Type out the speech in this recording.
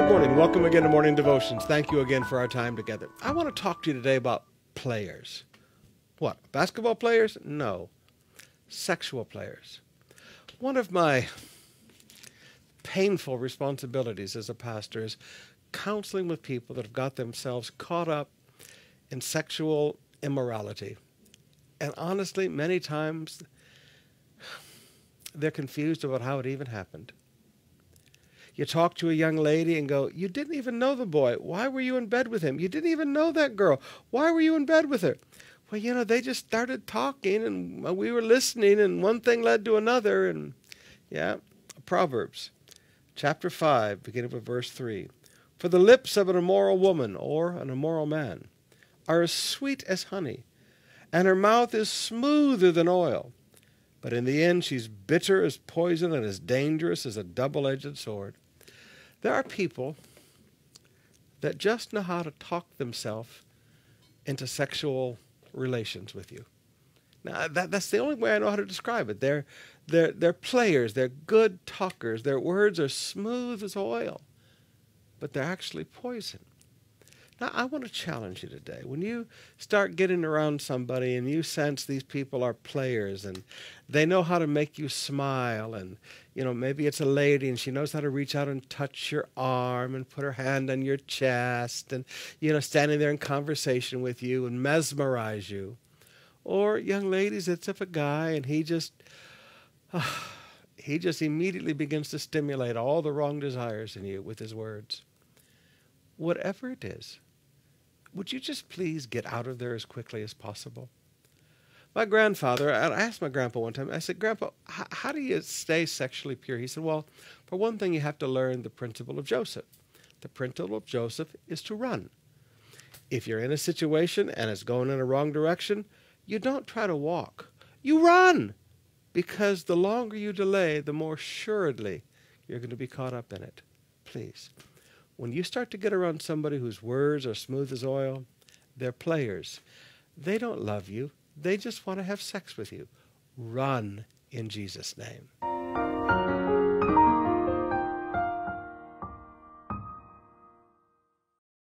good morning. Welcome again to Morning Devotions. Thank you again for our time together. I want to talk to you today about players. What? Basketball players? No. Sexual players. One of my painful responsibilities as a pastor is counseling with people that have got themselves caught up in sexual immorality. And honestly, many times they're confused about how it even happened. You talk to a young lady and go, You didn't even know the boy. Why were you in bed with him? You didn't even know that girl. Why were you in bed with her? Well, you know, they just started talking and uh, we were listening, and one thing led to another. And yeah, Proverbs chapter 5, beginning with verse 3. For the lips of an immoral woman or an immoral man are as sweet as honey, and her mouth is smoother than oil. But in the end, she's bitter as poison and as dangerous as a double edged sword. There are people that just know how to talk themselves into sexual relations with you. Now, that, that's the only way I know how to describe it. They're, they're, they're players, they're good talkers, their words are smooth as oil, but they're actually poison. Now, I want to challenge you today. When you start getting around somebody and you sense these people are players and they know how to make you smile, and you know, maybe it's a lady and she knows how to reach out and touch your arm and put her hand on your chest and, you know, standing there in conversation with you and mesmerize you. Or young ladies, it's if a guy and he just. Uh, he just immediately begins to stimulate all the wrong desires in you with his words. Whatever it is, would you just please get out of there as quickly as possible? My grandfather, I asked my grandpa one time, I said, Grandpa, how do you stay sexually pure? He said, Well, for one thing, you have to learn the principle of Joseph. The principle of Joseph is to run. If you're in a situation and it's going in a wrong direction, you don't try to walk, you run. Because the longer you delay, the more assuredly you're going to be caught up in it. Please when you start to get around somebody whose words are smooth as oil, they're players. They don't love you, they just want to have sex with you. Run in Jesus' name.